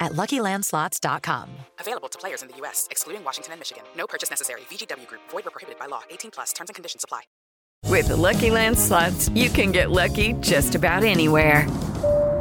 at LuckyLandSlots.com. Available to players in the U.S., excluding Washington and Michigan. No purchase necessary. VGW Group. Void where prohibited by law. 18 plus. Terms and conditions apply. With the Lucky Land Slots, you can get lucky just about anywhere.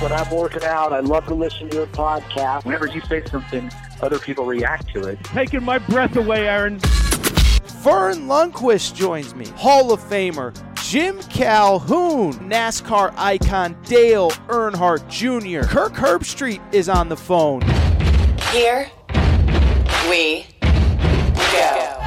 When I'm working out, I love to listen to your podcast. Whenever you say something, other people react to it. Taking my breath away, Aaron. Verne Lundquist joins me, Hall of Famer. Jim Calhoun, NASCAR icon Dale Earnhardt Jr. Kirk Herbstreit is on the phone. Here we go.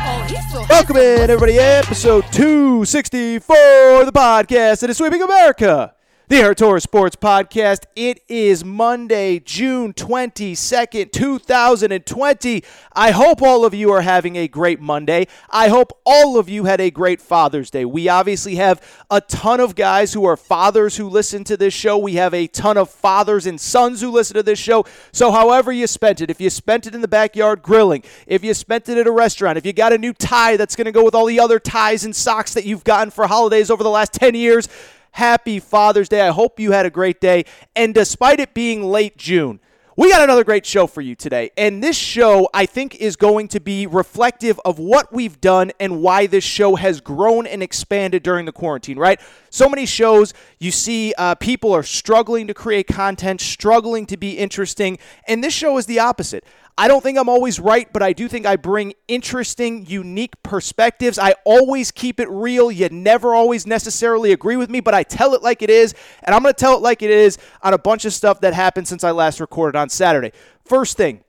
Welcome in, everybody. Episode 264 of the podcast that is sweeping America. The Torres Sports Podcast. It is Monday, June 22nd, 2020. I hope all of you are having a great Monday. I hope all of you had a great Father's Day. We obviously have a ton of guys who are fathers who listen to this show. We have a ton of fathers and sons who listen to this show. So, however you spent it, if you spent it in the backyard grilling, if you spent it at a restaurant, if you got a new tie that's going to go with all the other ties and socks that you've gotten for holidays over the last 10 years, Happy Father's Day. I hope you had a great day. And despite it being late June, we got another great show for you today. And this show, I think, is going to be reflective of what we've done and why this show has grown and expanded during the quarantine, right? So many shows, you see uh, people are struggling to create content, struggling to be interesting. And this show is the opposite. I don't think I'm always right, but I do think I bring interesting, unique perspectives. I always keep it real. You never always necessarily agree with me, but I tell it like it is. And I'm going to tell it like it is on a bunch of stuff that happened since I last recorded on Saturday. First thing,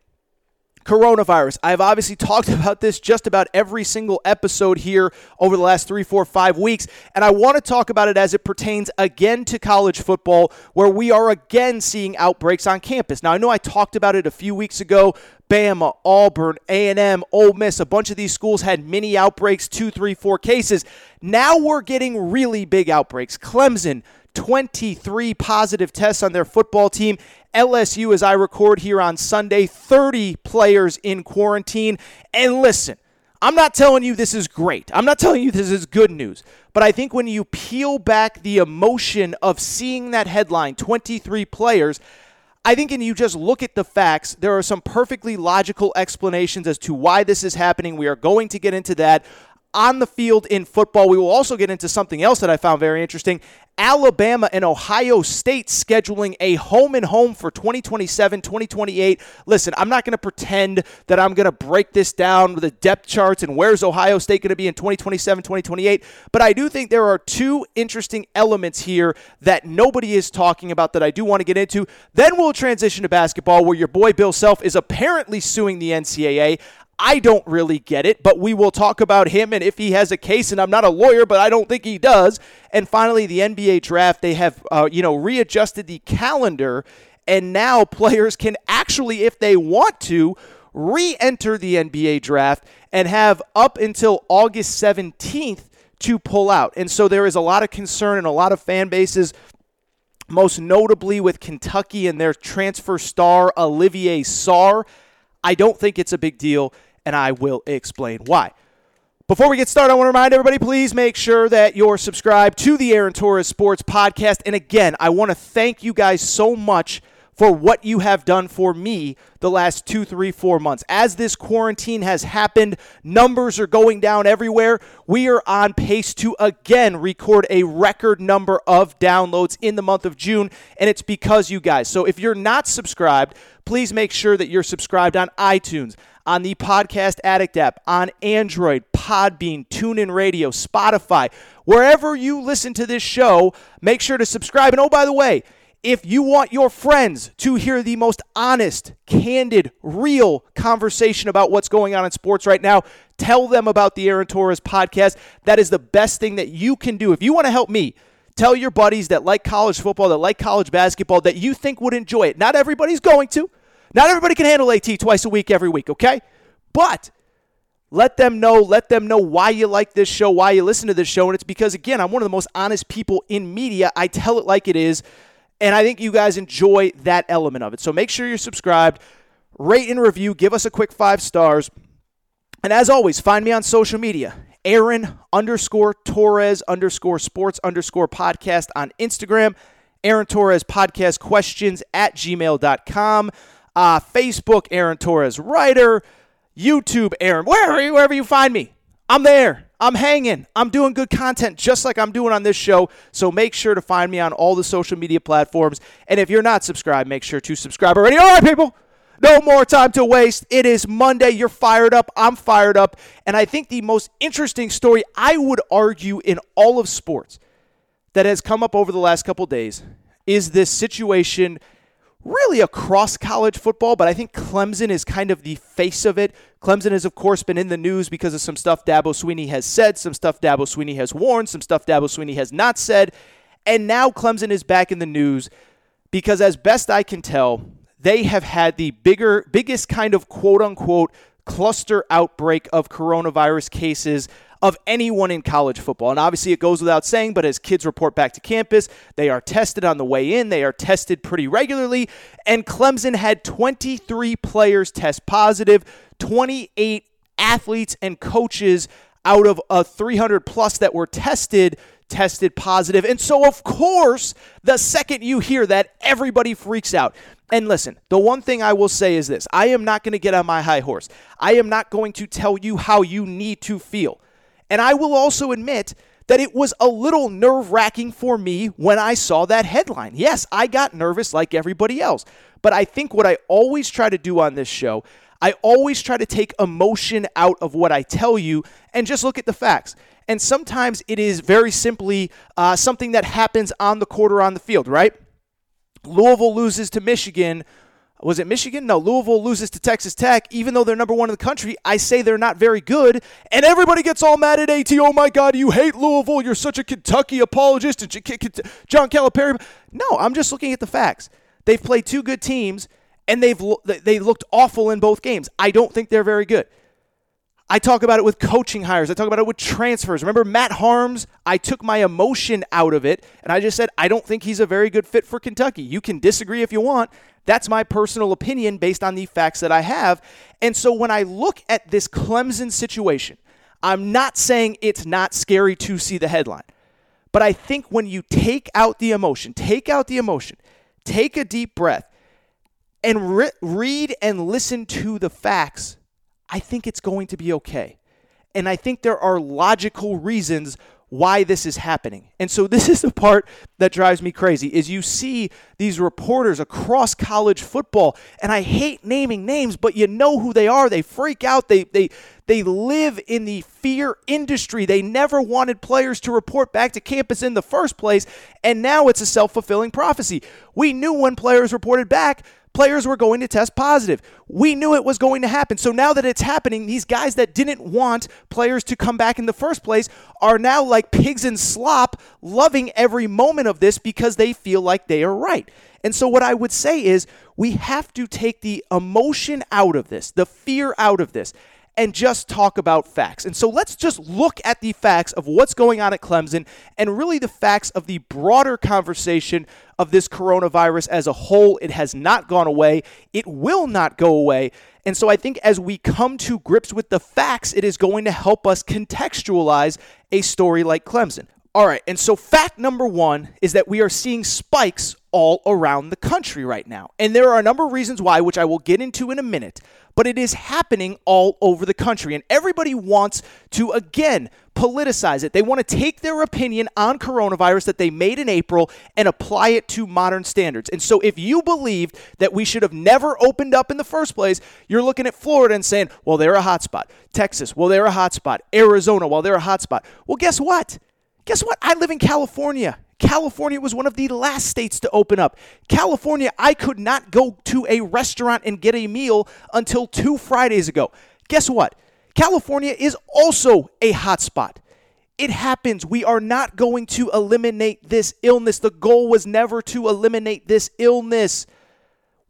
coronavirus. I've obviously talked about this just about every single episode here over the last three, four, five weeks. And I want to talk about it as it pertains again to college football, where we are again seeing outbreaks on campus. Now, I know I talked about it a few weeks ago. Bama, Auburn, A&M, Ole Miss, a bunch of these schools had mini outbreaks, two, three, four cases. Now we're getting really big outbreaks. Clemson, 23 positive tests on their football team. LSU, as I record here on Sunday, 30 players in quarantine. And listen, I'm not telling you this is great. I'm not telling you this is good news. But I think when you peel back the emotion of seeing that headline, 23 players, I think, and you just look at the facts, there are some perfectly logical explanations as to why this is happening. We are going to get into that on the field in football. We will also get into something else that I found very interesting. Alabama and Ohio State scheduling a home and home for 2027, 2028. Listen, I'm not going to pretend that I'm going to break this down with the depth charts and where's Ohio State going to be in 2027, 2028, but I do think there are two interesting elements here that nobody is talking about that I do want to get into. Then we'll transition to basketball where your boy Bill Self is apparently suing the NCAA. I don't really get it, but we will talk about him and if he has a case. And I'm not a lawyer, but I don't think he does. And finally, the NBA draft. They have, uh, you know, readjusted the calendar, and now players can actually, if they want to, re-enter the NBA draft and have up until August 17th to pull out. And so there is a lot of concern and a lot of fan bases most notably with Kentucky and their transfer star Olivier Sarr. I don't think it's a big deal and I will explain why. Before we get started, I want to remind everybody please make sure that you're subscribed to the Aaron Torres Sports Podcast. And again, I want to thank you guys so much for what you have done for me the last two, three, four months. As this quarantine has happened, numbers are going down everywhere. We are on pace to again record a record number of downloads in the month of June, and it's because you guys. So if you're not subscribed, please make sure that you're subscribed on iTunes on the Podcast Addict app, on Android, Podbean, TuneIn Radio, Spotify, wherever you listen to this show, make sure to subscribe. And oh, by the way, if you want your friends to hear the most honest, candid, real conversation about what's going on in sports right now, tell them about the Aaron Torres podcast. That is the best thing that you can do. If you want to help me, tell your buddies that like college football, that like college basketball, that you think would enjoy it. Not everybody's going to. Not everybody can handle AT twice a week, every week, okay? But let them know, let them know why you like this show, why you listen to this show. And it's because, again, I'm one of the most honest people in media. I tell it like it is. And I think you guys enjoy that element of it. So make sure you're subscribed, rate and review, give us a quick five stars. And as always, find me on social media. Aaron underscore Torres underscore sports underscore podcast on Instagram. Aaron Torres podcast questions at gmail.com uh, Facebook, Aaron Torres Writer, YouTube, Aaron, wherever, wherever you find me, I'm there. I'm hanging. I'm doing good content just like I'm doing on this show. So make sure to find me on all the social media platforms. And if you're not subscribed, make sure to subscribe already. All right, people. No more time to waste. It is Monday. You're fired up. I'm fired up. And I think the most interesting story, I would argue, in all of sports that has come up over the last couple days is this situation really across college football, but I think Clemson is kind of the face of it. Clemson has, of course, been in the news because of some stuff Dabo Swinney has said, some stuff Dabo Swinney has warned, some stuff Dabo Swinney has not said. And now Clemson is back in the news because, as best I can tell, they have had the bigger, biggest kind of quote unquote cluster outbreak of coronavirus cases of anyone in college football. And obviously, it goes without saying, but as kids report back to campus, they are tested on the way in, they are tested pretty regularly. And Clemson had 23 players test positive, 28 athletes and coaches out of a 300 plus that were tested tested positive. And so, of course, the second you hear that, everybody freaks out. And listen, the one thing I will say is this I am not going to get on my high horse. I am not going to tell you how you need to feel. And I will also admit that it was a little nerve wracking for me when I saw that headline. Yes, I got nervous like everybody else. But I think what I always try to do on this show, I always try to take emotion out of what I tell you and just look at the facts. And sometimes it is very simply uh, something that happens on the court or on the field, right? Louisville loses to Michigan was it Michigan? No, Louisville loses to Texas Tech, even though they're number one in the country. I say they're not very good, and everybody gets all mad at AT. Oh my God, you hate Louisville. You're such a Kentucky apologist. John Calipari. No, I'm just looking at the facts. They've played two good teams, and they've they looked awful in both games. I don't think they're very good. I talk about it with coaching hires. I talk about it with transfers. Remember Matt Harms? I took my emotion out of it and I just said, I don't think he's a very good fit for Kentucky. You can disagree if you want. That's my personal opinion based on the facts that I have. And so when I look at this Clemson situation, I'm not saying it's not scary to see the headline. But I think when you take out the emotion, take out the emotion, take a deep breath, and re- read and listen to the facts I think it's going to be okay. And I think there are logical reasons why this is happening. And so this is the part that drives me crazy is you see these reporters across college football and I hate naming names but you know who they are. They freak out. They they they live in the fear industry. They never wanted players to report back to campus in the first place and now it's a self-fulfilling prophecy. We knew when players reported back players were going to test positive. We knew it was going to happen. So now that it's happening, these guys that didn't want players to come back in the first place are now like pigs in slop, loving every moment of this because they feel like they are right. And so, what I would say is, we have to take the emotion out of this, the fear out of this, and just talk about facts. And so let's just look at the facts of what's going on at Clemson and really the facts of the broader conversation of this coronavirus as a whole. It has not gone away, it will not go away. And so I think as we come to grips with the facts, it is going to help us contextualize a story like Clemson. All right, and so fact number one is that we are seeing spikes all around the country right now. And there are a number of reasons why, which I will get into in a minute, but it is happening all over the country. And everybody wants to, again, politicize it. They want to take their opinion on coronavirus that they made in April and apply it to modern standards. And so if you believe that we should have never opened up in the first place, you're looking at Florida and saying, well, they're a hotspot. Texas, well, they're a hotspot. Arizona, well, they're a hotspot. Well, guess what? Guess what? I live in California. California was one of the last states to open up. California, I could not go to a restaurant and get a meal until two Fridays ago. Guess what? California is also a hotspot. It happens. We are not going to eliminate this illness. The goal was never to eliminate this illness.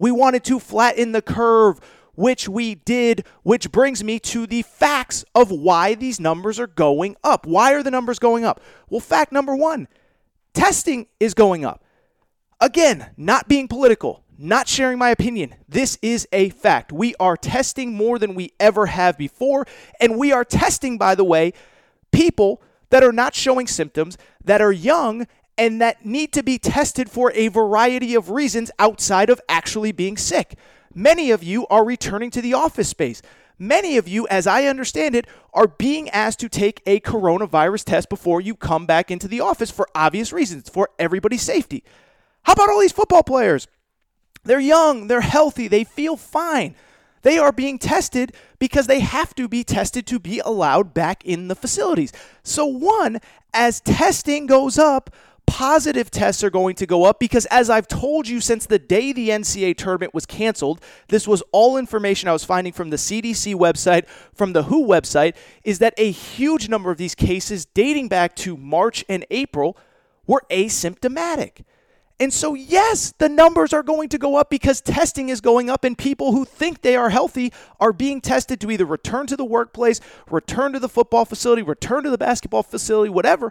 We wanted to flatten the curve, which we did, which brings me to the facts of why these numbers are going up. Why are the numbers going up? Well, fact number one Testing is going up. Again, not being political, not sharing my opinion. This is a fact. We are testing more than we ever have before. And we are testing, by the way, people that are not showing symptoms, that are young, and that need to be tested for a variety of reasons outside of actually being sick. Many of you are returning to the office space. Many of you, as I understand it, are being asked to take a coronavirus test before you come back into the office for obvious reasons, for everybody's safety. How about all these football players? They're young, they're healthy, they feel fine. They are being tested because they have to be tested to be allowed back in the facilities. So, one, as testing goes up, positive tests are going to go up because, as I've told you since the day the NCAA tournament was canceled, this was all information I was finding from the CDC website, from the WHO website, is that a huge number of these cases dating back to March and April were asymptomatic. And so, yes, the numbers are going to go up because testing is going up, and people who think they are healthy are being tested to either return to the workplace, return to the football facility, return to the basketball facility, whatever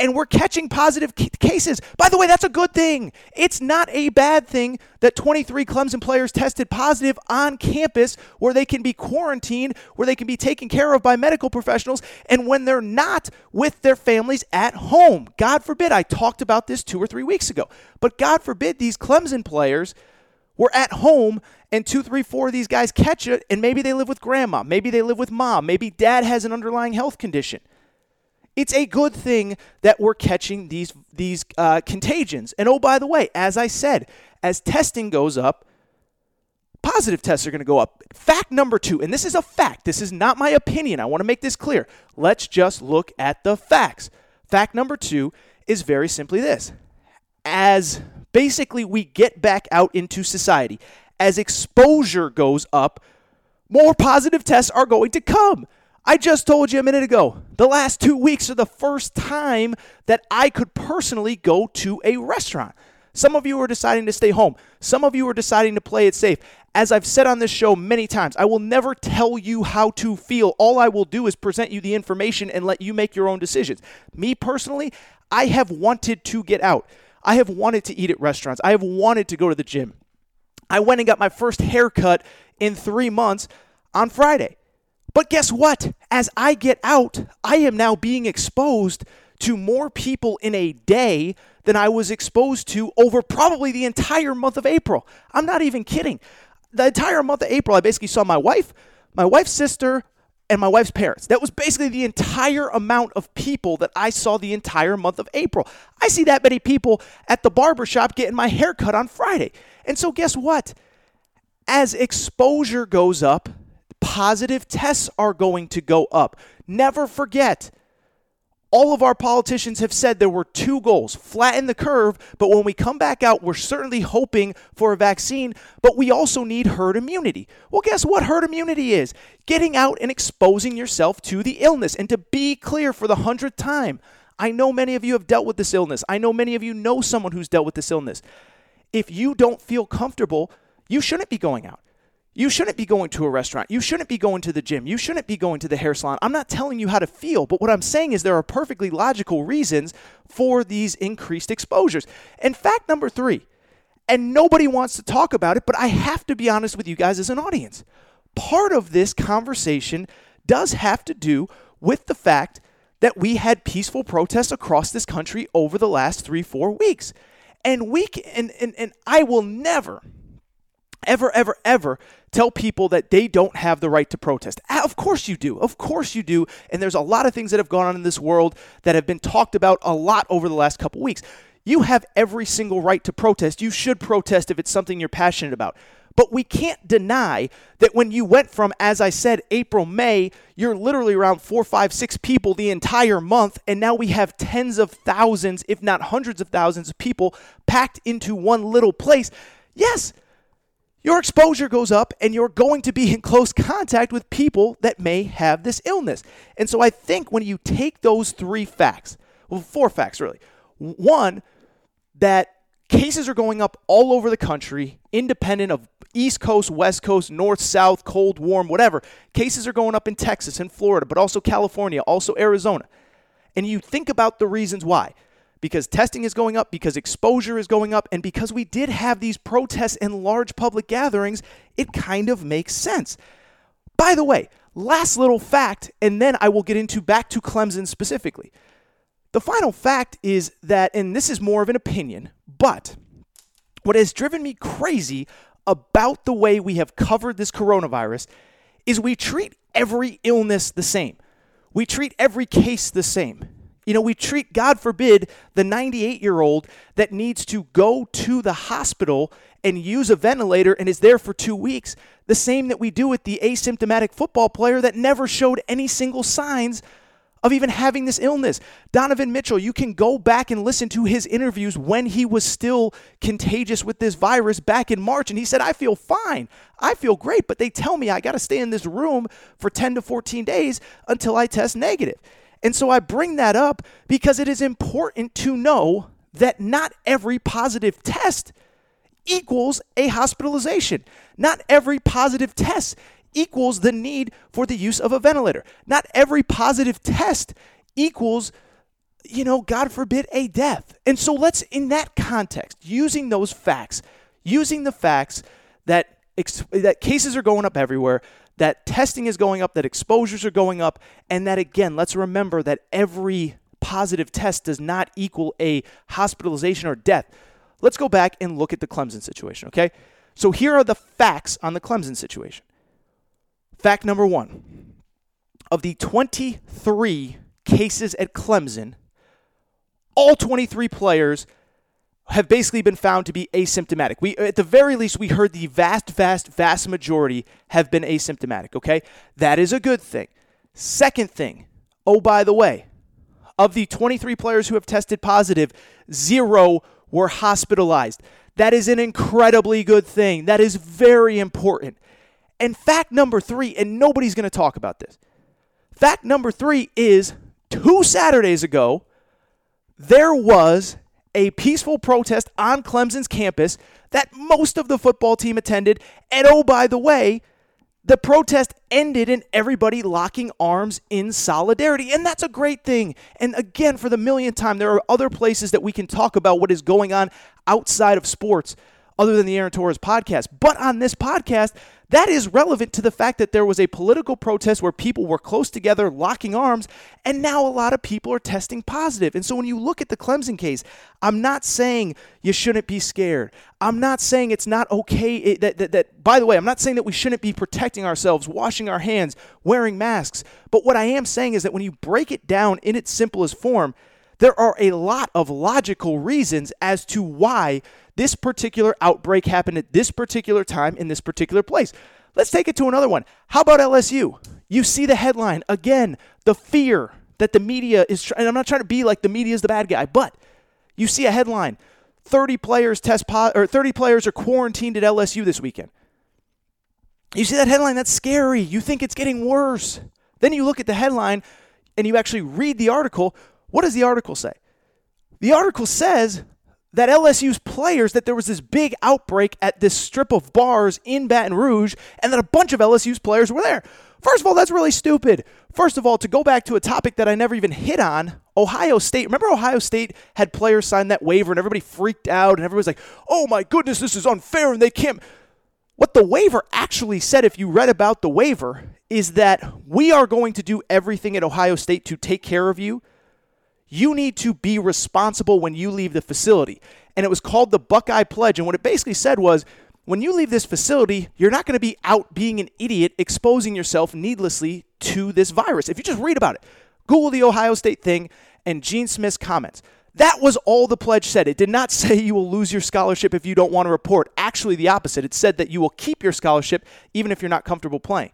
and we're catching positive cases. By the way, that's a good thing. It's not a bad thing that 23 Clemson players tested positive on campus where they can be quarantined, where they can be taken care of by medical professionals, and when they're not with their families at home. God forbid, I talked about this two or three weeks ago, but God forbid these Clemson players were at home and two, three, four of these guys catch it, and maybe they live with grandma, maybe they live with mom, maybe dad has an underlying health condition. It's a good thing that we're catching these these uh, contagions. And oh, by the way, as I said, as testing goes up, positive tests are going to go up. Fact number two, and this is a fact. This is not my opinion. I want to make this clear. Let's just look at the facts. Fact number two is very simply this: as basically we get back out into society, as exposure goes up, more positive tests are going to come. I just told you a minute ago, the last two weeks are the first time that I could personally go to a restaurant. Some of you are deciding to stay home. Some of you are deciding to play it safe. As I've said on this show many times, I will never tell you how to feel. All I will do is present you the information and let you make your own decisions. Me personally, I have wanted to get out. I have wanted to eat at restaurants. I have wanted to go to the gym. I went and got my first haircut in three months on Friday. But guess what? As I get out, I am now being exposed to more people in a day than I was exposed to over probably the entire month of April. I'm not even kidding. The entire month of April, I basically saw my wife, my wife's sister, and my wife's parents. That was basically the entire amount of people that I saw the entire month of April. I see that many people at the barbershop getting my hair cut on Friday. And so, guess what? As exposure goes up, positive tests are going to go up. Never forget, all of our politicians have said there were two goals flatten the curve, but when we come back out, we're certainly hoping for a vaccine, but we also need herd immunity. Well, guess what herd immunity is? Getting out and exposing yourself to the illness. And to be clear for the hundredth time, I know many of you have dealt with this illness. I know many of you know someone who's dealt with this illness. If you don't feel comfortable, you shouldn't be going out. You shouldn't be going to a restaurant. You shouldn't be going to the gym. You shouldn't be going to the hair salon. I'm not telling you how to feel, but what I'm saying is there are perfectly logical reasons for these increased exposures. And fact number three, and nobody wants to talk about it, but I have to be honest with you guys as an audience. Part of this conversation does have to do with the fact that we had peaceful protests across this country over the last three, four weeks. And we can, and, and, and I will never, ever, ever, ever tell people that they don't have the right to protest. Ah, Of course you do. Of course you do. And there's a lot of things that have gone on in this world that have been talked about a lot over the last couple weeks. You have every single right to protest. You should protest if it's something you're passionate about. But we can't deny that when you went from, as I said, April, May, you're literally around four, five, six people the entire month. And now we have tens of thousands, if not hundreds of thousands of people packed into one little place. Yes, your exposure goes up and you're going to be in close contact with people that may have this illness. And so I think when you take those three facts, well, four facts really. One, that cases are going up all over the country, independent of East Coast, West Coast, North, South, cold, warm, whatever. Cases are going up in Texas and Florida, but also California, also Arizona. And you think about the reasons why. Because testing is going up, because exposure is going up, and because we did have these protests and large public gatherings, it kind of makes sense. By the way, last little fact, and then I will get into back to Clemson specifically. The final fact is that, and this is more of an opinion, but what has driven me crazy about the way we have covered this coronavirus is we treat every illness the same. We treat every case the same. You know, we treat, God forbid, the 98 year old that needs to go to the hospital and use a ventilator and is there for two weeks, the same that we do with the asymptomatic football player that never showed any single signs of even having this illness. Donovan Mitchell, you can go back and listen to his interviews when he was still contagious with this virus back in March. And he said, I feel fine. I feel great. But they tell me I got to stay in this room for 10 to 14 days until I test negative. And so I bring that up because it is important to know that not every positive test equals a hospitalization. Not every positive test equals the need for the use of a ventilator. Not every positive test equals, you know, God forbid, a death. And so let's, in that context, using those facts, using the facts that ex- that cases are going up everywhere, that testing is going up, that exposures are going up, and that again, let's remember that every positive test does not equal a hospitalization or death. Let's go back and look at the Clemson situation, okay? So here are the facts on the Clemson situation. Fact number one of the 23 cases at Clemson, all 23 players have basically been found to be asymptomatic. We at the very least we heard the vast vast vast majority have been asymptomatic, okay? That is a good thing. Second thing, oh by the way, of the 23 players who have tested positive, 0 were hospitalized. That is an incredibly good thing. That is very important. And fact number 3, and nobody's going to talk about this. Fact number 3 is 2 Saturdays ago there was a peaceful protest on Clemson's campus that most of the football team attended. And oh, by the way, the protest ended in everybody locking arms in solidarity. And that's a great thing. And again, for the millionth time, there are other places that we can talk about what is going on outside of sports other than the Aaron Torres podcast. But on this podcast, that is relevant to the fact that there was a political protest where people were close together, locking arms, and now a lot of people are testing positive. And so when you look at the Clemson case, I'm not saying you shouldn't be scared. I'm not saying it's not okay. That, that, that, by the way, I'm not saying that we shouldn't be protecting ourselves, washing our hands, wearing masks. But what I am saying is that when you break it down in its simplest form, there are a lot of logical reasons as to why this particular outbreak happened at this particular time in this particular place. Let's take it to another one. How about LSU? You see the headline again, the fear that the media is trying. I'm not trying to be like the media is the bad guy, but you see a headline: 30 players test or 30 players are quarantined at LSU this weekend. You see that headline? That's scary. You think it's getting worse. Then you look at the headline and you actually read the article. What does the article say? The article says that LSU's players, that there was this big outbreak at this strip of bars in Baton Rouge, and that a bunch of LSU's players were there. First of all, that's really stupid. First of all, to go back to a topic that I never even hit on, Ohio State. Remember, Ohio State had players sign that waiver, and everybody freaked out, and everybody was like, oh my goodness, this is unfair, and they can't. What the waiver actually said, if you read about the waiver, is that we are going to do everything at Ohio State to take care of you you need to be responsible when you leave the facility. And it was called the Buckeye Pledge. And what it basically said was when you leave this facility, you're not going to be out being an idiot, exposing yourself needlessly to this virus. If you just read about it, Google the Ohio State thing and Gene Smith's comments. That was all the pledge said. It did not say you will lose your scholarship if you don't want to report. Actually, the opposite. It said that you will keep your scholarship even if you're not comfortable playing.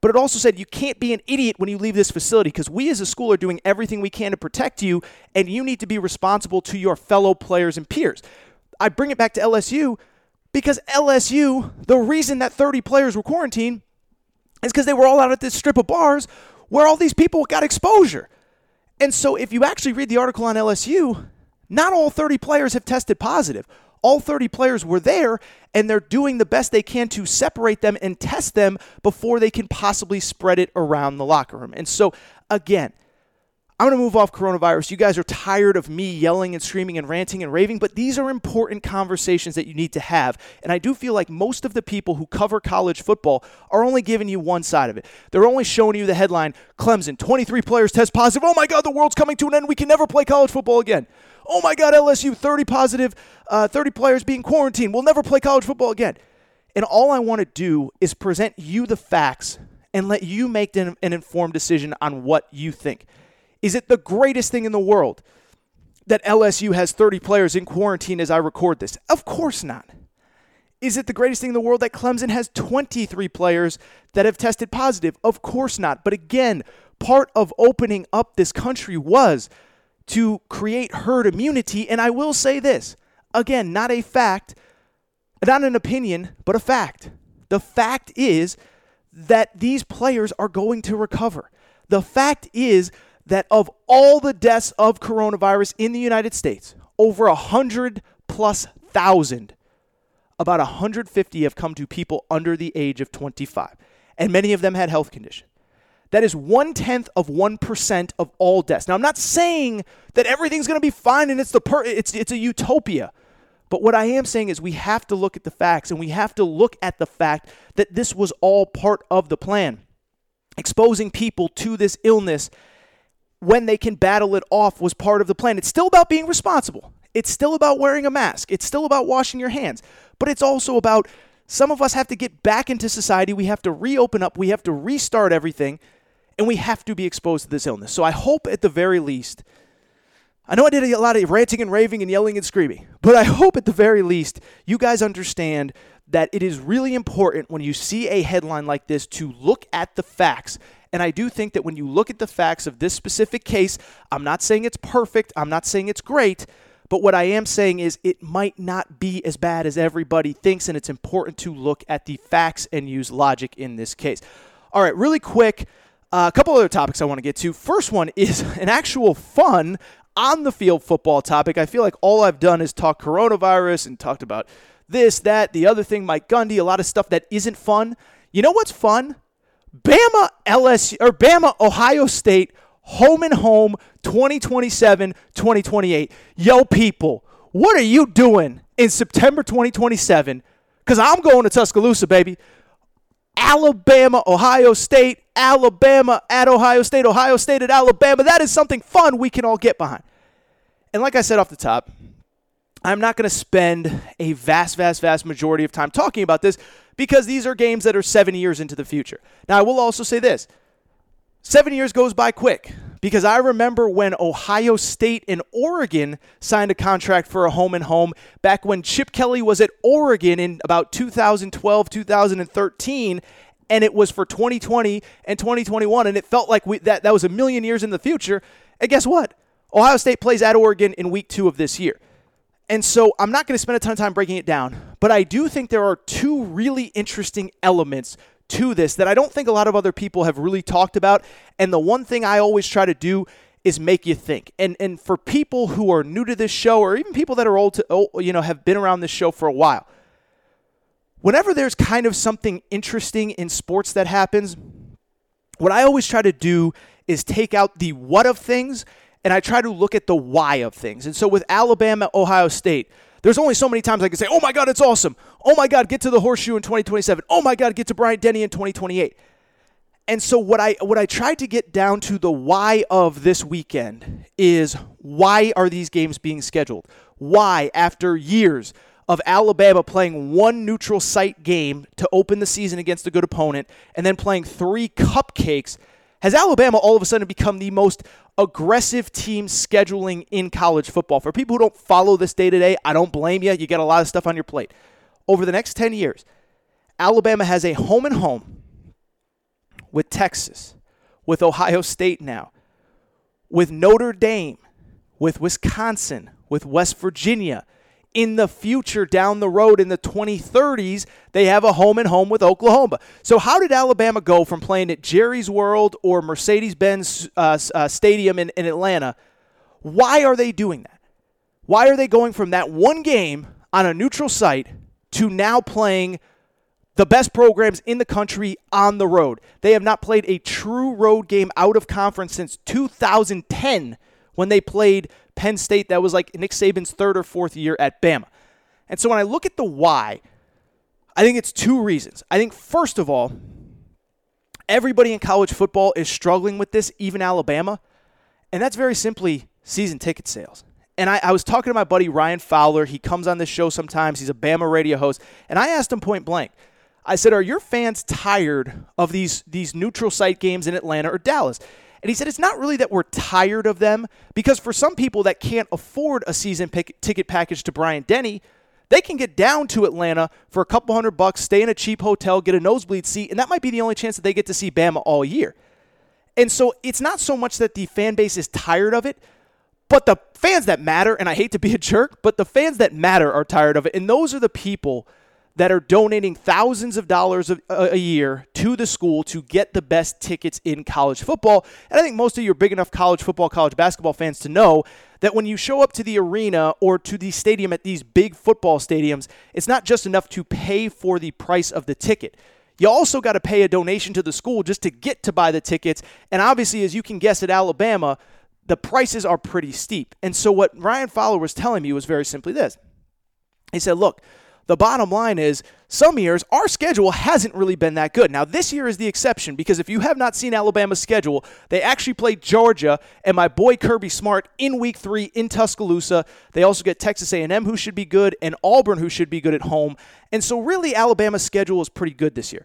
But it also said you can't be an idiot when you leave this facility because we as a school are doing everything we can to protect you, and you need to be responsible to your fellow players and peers. I bring it back to LSU because LSU, the reason that 30 players were quarantined is because they were all out at this strip of bars where all these people got exposure. And so if you actually read the article on LSU, not all 30 players have tested positive. All 30 players were there, and they're doing the best they can to separate them and test them before they can possibly spread it around the locker room. And so, again, I'm going to move off coronavirus. You guys are tired of me yelling and screaming and ranting and raving, but these are important conversations that you need to have. And I do feel like most of the people who cover college football are only giving you one side of it. They're only showing you the headline Clemson, 23 players test positive. Oh my God, the world's coming to an end. We can never play college football again. Oh my God, LSU, 30 positive, uh, 30 players being quarantined. We'll never play college football again. And all I want to do is present you the facts and let you make an, an informed decision on what you think. Is it the greatest thing in the world that LSU has 30 players in quarantine as I record this? Of course not. Is it the greatest thing in the world that Clemson has 23 players that have tested positive? Of course not. But again, part of opening up this country was to create herd immunity. And I will say this again, not a fact, not an opinion, but a fact. The fact is that these players are going to recover. The fact is that of all the deaths of coronavirus in the United States, over a hundred plus thousand, about 150 have come to people under the age of 25, and many of them had health conditions. That is one tenth of one percent of all deaths. Now, I'm not saying that everything's going to be fine and it's the per- it's it's a utopia, but what I am saying is we have to look at the facts and we have to look at the fact that this was all part of the plan, exposing people to this illness when they can battle it off was part of the plan. It's still about being responsible. It's still about wearing a mask. It's still about washing your hands. But it's also about some of us have to get back into society. We have to reopen up. We have to restart everything. And we have to be exposed to this illness. So I hope at the very least, I know I did a lot of ranting and raving and yelling and screaming, but I hope at the very least you guys understand that it is really important when you see a headline like this to look at the facts and I do think that when you look at the facts of this specific case, I'm not saying it's perfect, I'm not saying it's great, but what I am saying is it might not be as bad as everybody thinks, and it's important to look at the facts and use logic in this case. All right, really quick, uh, a couple other topics I want to get to. First one is an actual fun on the field football topic. I feel like all I've done is talk coronavirus and talked about this, that, the other thing, Mike Gundy, a lot of stuff that isn't fun. You know what's fun? Bama LSU or Bama Ohio State home and home 2027 2028. Yo, people, what are you doing in September 2027? Because I'm going to Tuscaloosa, baby. Alabama, Ohio State, Alabama at Ohio State, Ohio State at Alabama. That is something fun we can all get behind. And like I said off the top, I'm not going to spend a vast, vast, vast majority of time talking about this because these are games that are seven years into the future. Now, I will also say this seven years goes by quick because I remember when Ohio State and Oregon signed a contract for a home and home back when Chip Kelly was at Oregon in about 2012, 2013. And it was for 2020 and 2021, and it felt like we, that, that was a million years in the future. And guess what? Ohio State plays at Oregon in week two of this year. And so I'm not going to spend a ton of time breaking it down, but I do think there are two really interesting elements to this that I don't think a lot of other people have really talked about. And the one thing I always try to do is make you think. And and for people who are new to this show or even people that are old to oh, you know have been around this show for a while. Whenever there's kind of something interesting in sports that happens, what I always try to do is take out the what of things and I try to look at the why of things. And so with Alabama, Ohio State, there's only so many times I can say, oh my God, it's awesome. Oh my God, get to the horseshoe in 2027. Oh my God, get to Bryant Denny in 2028. And so what I what I tried to get down to the why of this weekend is why are these games being scheduled? Why after years of Alabama playing one neutral site game to open the season against a good opponent and then playing three cupcakes has Alabama all of a sudden become the most aggressive team scheduling in college football? For people who don't follow this day to day, I don't blame you. You get a lot of stuff on your plate. Over the next 10 years, Alabama has a home and home with Texas, with Ohio State now, with Notre Dame, with Wisconsin, with West Virginia. In the future, down the road in the 2030s, they have a home and home with Oklahoma. So, how did Alabama go from playing at Jerry's World or Mercedes Benz uh, uh, Stadium in, in Atlanta? Why are they doing that? Why are they going from that one game on a neutral site to now playing the best programs in the country on the road. They have not played a true road game out of conference since 2010 when they played Penn State. That was like Nick Saban's third or fourth year at Bama. And so when I look at the why, I think it's two reasons. I think, first of all, everybody in college football is struggling with this, even Alabama. And that's very simply season ticket sales. And I, I, was talking to my buddy Ryan Fowler. He comes on this show sometimes. He's a Bama radio host. And I asked him point blank I said, Are your fans tired of these, these neutral site games in Atlanta or Dallas? And he said, It's not really that we're tired of them, because for some people that can't afford a season pick, ticket package to Bryant Denny, they can get down to Atlanta for a couple hundred bucks, stay in a cheap hotel, get a nosebleed seat, and that might be the only chance that they get to see Bama all year. And so it's not so much that the fan base is tired of it, but the fans that matter, and I hate to be a jerk, but the fans that matter are tired of it. And those are the people that are donating thousands of dollars a, a, year to the school to get the best tickets in college football. And I think most of you are big enough college football, college basketball fans to know that when you show up to the arena or to the stadium at these big football stadiums, it's not just enough to pay for the price of the ticket. You also got to pay a donation to the school just to get to buy the tickets. And obviously, as you can guess at Alabama, the prices are pretty steep. And so, what Ryan Fowler was telling me was very simply this He said, Look, the bottom line is some years our schedule hasn't really been that good. Now this year is the exception because if you have not seen Alabama's schedule, they actually play Georgia and my boy Kirby Smart in week 3 in Tuscaloosa. They also get Texas A&M who should be good and Auburn who should be good at home. And so really Alabama's schedule is pretty good this year.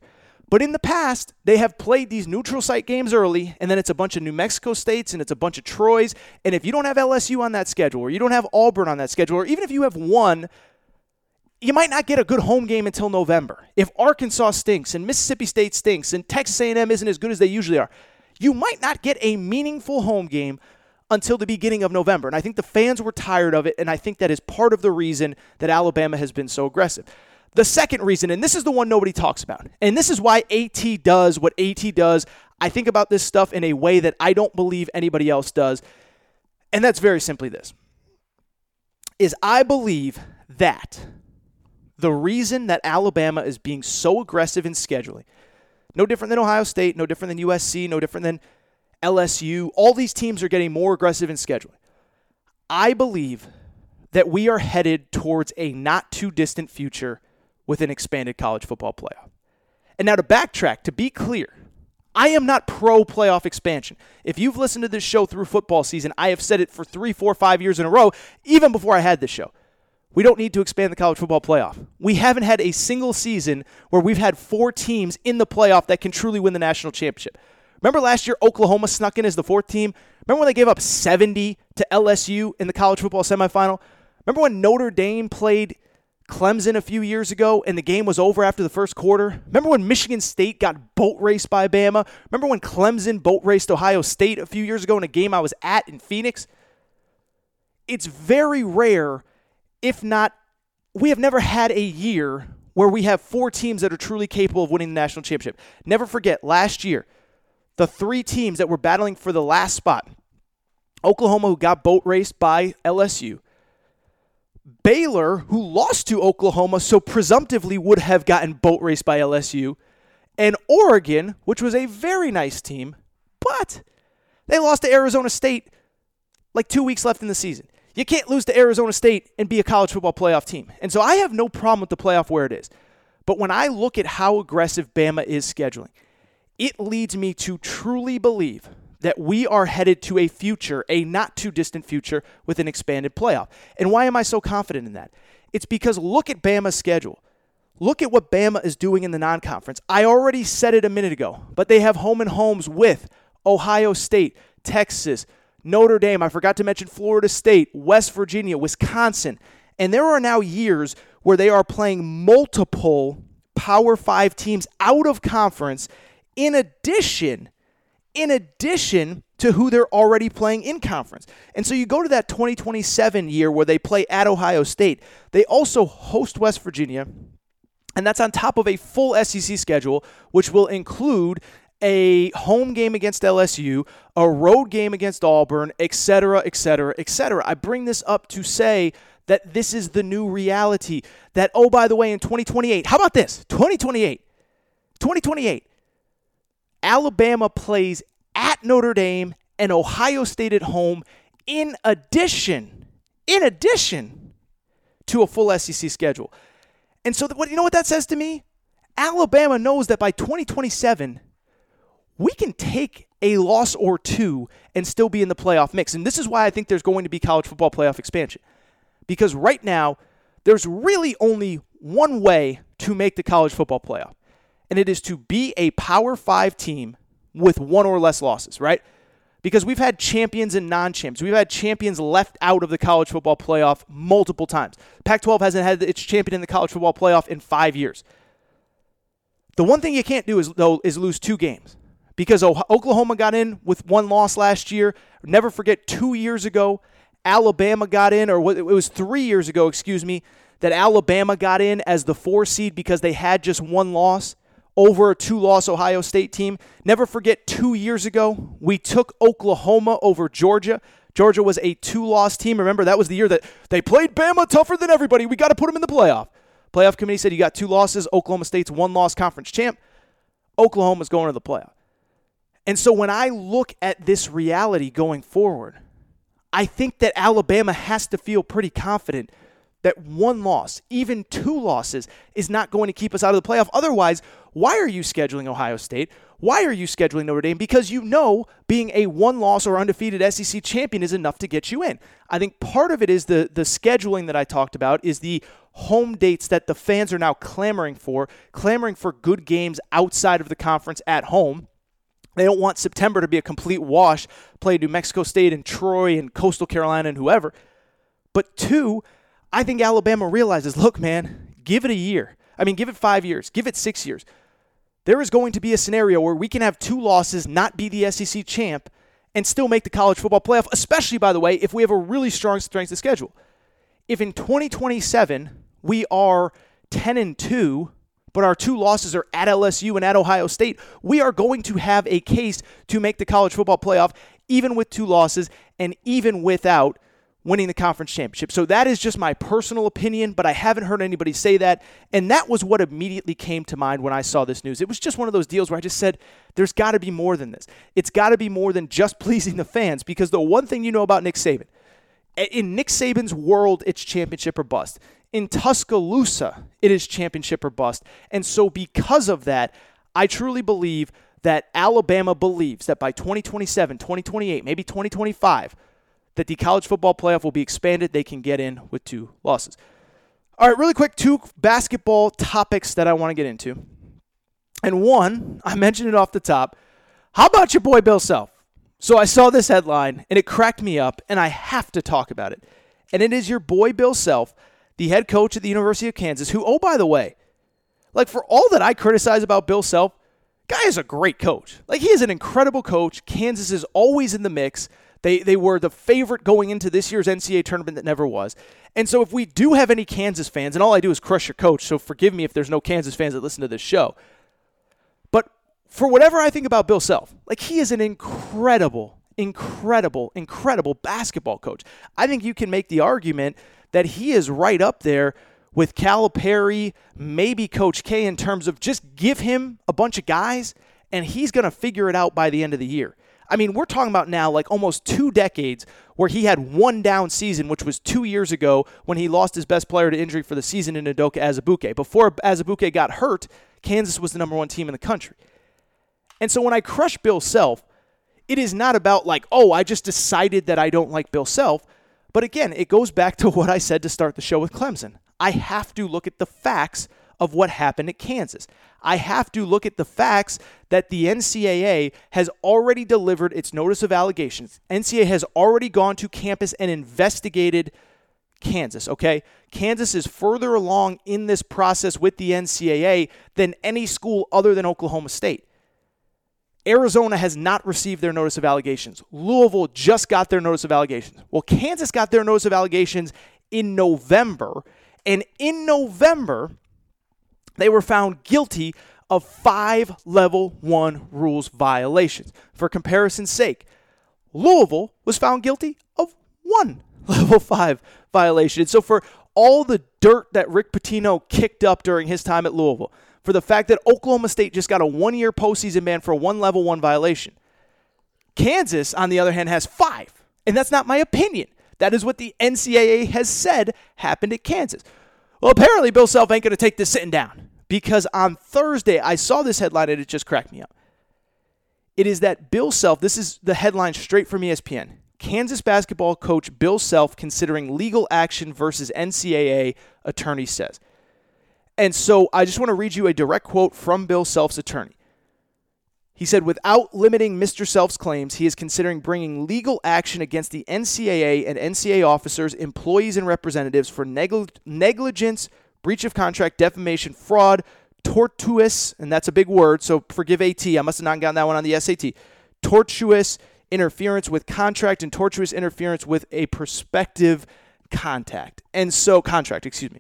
But in the past, they have played these neutral site games early, and then it's a bunch of New Mexico states and it's a bunch of Troy's. And if you don't have LSU on that schedule, or you don't have Auburn on that schedule, or even if you have one, you might not get a good home game until November. If Arkansas stinks and Mississippi State stinks and Texas A&M isn't as good as they usually are, you might not get a meaningful home game until the beginning of November. And I think the fans were tired of it, and I think that is part of the reason that Alabama has been so aggressive. The second reason, and this is the one nobody talks about, and this is why AT does what AT does. I think about this stuff in a way that I don't believe anybody else does. And that's very simply this. Is I believe that the reason that Alabama is being so aggressive in scheduling, no different than Ohio State, no different than USC, no different than LSU, all these teams are getting more aggressive in scheduling. I believe that we are headed towards a not too distant future with an expanded college football playoff. And now to backtrack, to be clear, I am not pro playoff expansion. If you've listened to this show through football season, I have said it for three, four, five years in a row, even before I had this show. We don't need to expand the college football playoff. We haven't had a single season where we've had four teams in the playoff that can truly win the national championship. Remember last year, Oklahoma snuck in as the fourth team? Remember when they gave up 70 to LSU in the college football semifinal? Remember when Notre Dame played Clemson a few years ago and the game was over after the first quarter? Remember when Michigan State got boat raced by Bama? Remember when Clemson boat raced Ohio State a few years ago in a game I was at in Phoenix? It's very rare if not, we have never had a year where we have four teams that are truly capable of winning the national championship. Never forget, last year, the three teams that were battling for the last spot Oklahoma, who got boat raced by LSU, Baylor, who lost to Oklahoma, so presumptively would have gotten boat raced by LSU, and Oregon, which was a very nice team, but they lost to Arizona State like two weeks left in the season. You can't lose to Arizona State and be a college football playoff team. And so I have no problem with the playoff where it is. But when I look at how aggressive Bama is scheduling, it leads me to truly believe that we are headed to a future, a not too distant future, with an expanded playoff. And why am I so confident in that? It's because look at Bama's schedule. Look at what Bama is doing in the non conference. I already said it a minute ago, but they have home and homes with Ohio State, Texas, Notre Dame. I forgot to mention Florida State, West Virginia, Wisconsin. And there are now years where they are playing multiple Power Five teams out of conference, in addition, in addition to who they're already playing in conference. And so you go to that 2027 year where they play at Ohio State. They also host West Virginia, and that's on top of a full SEC schedule, which will include a home game against LSU, a road game against Auburn, etc., etc., etc. I bring this up to say that this is the new reality. That, oh, by the way, in 2028, how about this? 2028. 2028. Alabama plays at Notre Dame and Ohio State at home in addition, in addition to a full SEC schedule. And so, what you know what that says to me? Alabama knows that by 2027, we can take a loss or two and still be in the playoff mix. And this is why I think there's going to be college football playoff expansion. Because right now, there's really only one way to make the college football playoff, and it is to be a Power Five team with one or less losses, right? Because we've had champions and non champs. We've had champions left out of the college football playoff multiple times. Pac 12 hasn't had its champion in the college football playoff in five years. The one thing you can't do is, though, is lose two games because Oklahoma got in with one loss last year. Never forget, two years ago, Alabama got in, or it was three years ago, excuse me, that Alabama got in as the four seed because they had just one loss over a two loss Ohio State team. Never forget, two years ago, we took Oklahoma over Georgia. Georgia was a two loss team. Remember, that was the year that they played Bama tougher than everybody. We got to put them in the playoff. Playoff committee said you got two losses. Oklahoma State's one loss conference champ. Oklahoma's going to the playoff. And so when I look at this reality going forward, I think that Alabama has to feel pretty confident that one loss, even two losses, is not going to keep us out of the playoff. Otherwise, why are you scheduling Ohio State? Why are you scheduling Notre Dame? Because you know being a one loss or undefeated SEC champion is enough to get you in. I think part of it is the, the scheduling that I talked about, is the home dates that the fans are now clamoring for, clamoring for good games outside of the conference at home. They don't want September to be a complete wash, play New Mexico State and Troy and Coastal Carolina and whoever. But two, I think Alabama realizes look, man, give it a year. I mean, give it five years, give it six years. There is going to be a scenario where we can have two losses, not be the SEC champ, and still make the college football playoff, especially, by the way, if we have a really strong strength of schedule. If in 2027 we are 10 and 2 but our two losses are at LSU and at Ohio State, we are going to have a case to make the college football playoff, even with two losses and even without winning the conference championship. So that is just my personal opinion, but I haven't heard anybody say that. And that was what immediately came to mind when I saw this news. It was just one of those deals where I just said, there's got to be more than this. It's got to be more than just pleasing the fans because the one thing you know about Nick Saban, in Nick Saban's world, it's championship or bust in Tuscaloosa, it is championship or bust. And so, because of that, I truly believe that Alabama believes that by 2027, 2028, maybe 2025, that the college football playoff will be expanded. They can get in with two losses. All right, really quick, two basketball topics that I want to get into. And one, I mentioned it off the top. How about your boy Bill Self? So I saw this headline and it cracked me up, and I have to talk about it. And it is your boy Bill Self the head coach at the University of Kansas, who, oh, by the way, like for all that I criticize about Bill Self, guy is a great coach. Like he is an incredible coach. Kansas is always in the mix. They, they were the favorite going into this year's NCAA tournament that never was. And so if we do have any Kansas fans, and all I do is crush your coach, so forgive me if there's no Kansas fans that listen to this show. But for whatever I think about Bill Self, like he is an incredible, incredible, incredible basketball coach. I think you can make the argument that he is right up there with Calipari, maybe Coach K, in terms of just give him a bunch of guys and he's going to figure it out by the end of the year. I mean, we're talking about now like almost two decades where he had one down season, which was two years ago when he lost his best player to injury for the season in Udoka Azubuike. Before Azubuike got hurt, Kansas was the number one team in the country. And so when I crush Bill Self, it is not about like, oh, I just decided that I don't like Bill Self. But again, it goes back to what I said to start the show with Clemson. I have to look at the facts of what happened at Kansas. I have to look at the facts that the NCAA has already delivered its notice of allegations. NCAA has already gone to campus and investigated Kansas, okay? Kansas is further along in this process with the NCAA than any school other than Oklahoma State. Arizona has not received their notice of allegations. Louisville just got their notice of allegations. Well, Kansas got their notice of allegations in November. And in November, they were found guilty of five level one rules violations. For comparison's sake, Louisville was found guilty of one level five violation. And so, for all the dirt that Rick Pitino kicked up during his time at Louisville, for the fact that Oklahoma State just got a one year postseason ban for one level one violation. Kansas, on the other hand, has five. And that's not my opinion. That is what the NCAA has said happened at Kansas. Well, apparently, Bill Self ain't going to take this sitting down because on Thursday, I saw this headline and it just cracked me up. It is that Bill Self, this is the headline straight from ESPN. Kansas basketball coach Bill Self considering legal action versus NCAA, attorney says. And so I just want to read you a direct quote from Bill Self's attorney. He said, without limiting Mr. Self's claims, he is considering bringing legal action against the NCAA and NCAA officers, employees, and representatives for neglig- negligence, breach of contract, defamation, fraud, tortuous, and that's a big word, so forgive AT. I must have not gotten that one on the SAT. Tortuous interference with contract and tortuous interference with a prospective contact. And so, contract, excuse me.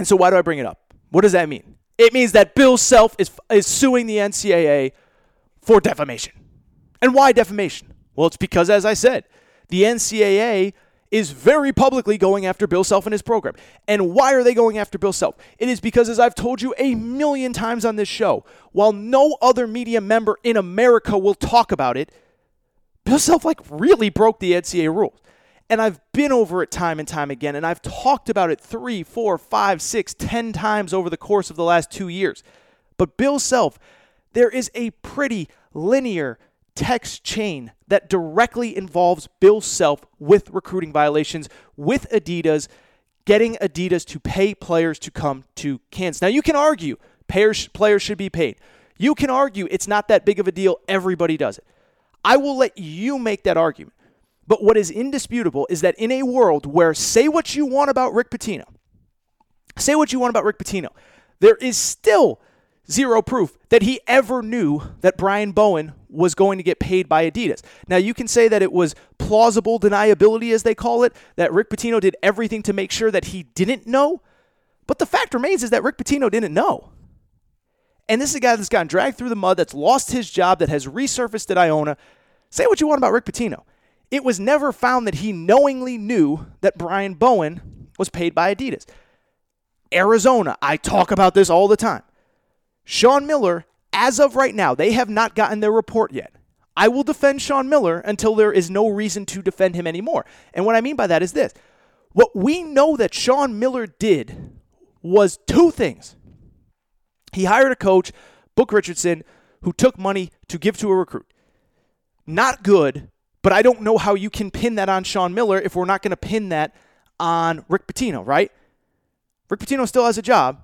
And so, why do I bring it up? What does that mean? It means that Bill Self is, is suing the NCAA for defamation. And why defamation? Well, it's because, as I said, the NCAA is very publicly going after Bill Self and his program. And why are they going after Bill Self? It is because, as I've told you a million times on this show, while no other media member in America will talk about it, Bill Self like really broke the NCAA rules. And I've been over it time and time again, and I've talked about it three, four, five, six, ten times over the course of the last two years. But Bill Self, there is a pretty linear text chain that directly involves Bill Self with recruiting violations with Adidas, getting Adidas to pay players to come to Kansas. Now, you can argue players, players should be paid. You can argue it's not that big of a deal, everybody does it. I will let you make that argument. But what is indisputable is that in a world where say what you want about Rick Pitino, say what you want about Rick Pitino, there is still zero proof that he ever knew that Brian Bowen was going to get paid by Adidas. Now, you can say that it was plausible deniability, as they call it, that Rick Pitino did everything to make sure that he didn't know. But the fact remains is that Rick Pitino didn't know. And this is a guy that's gotten dragged through the mud, that's lost his job, that has resurfaced at Iona. Say what you want about Rick Pitino. It was never found that he knowingly knew that Brian Bowen was paid by Adidas. Arizona, I talk about this all the time. Sean Miller, as of right now, they have not gotten their report yet. I will defend Sean Miller until there is no reason to defend him anymore. And what I mean by that is this what we know that Sean Miller did was two things. He hired a coach, Book Richardson, who took money to give to a recruit. Not good, but I don't know how you can pin that on Sean Miller if we're not going to pin that on Rick Pitino, right? Rick Pitino still has a job.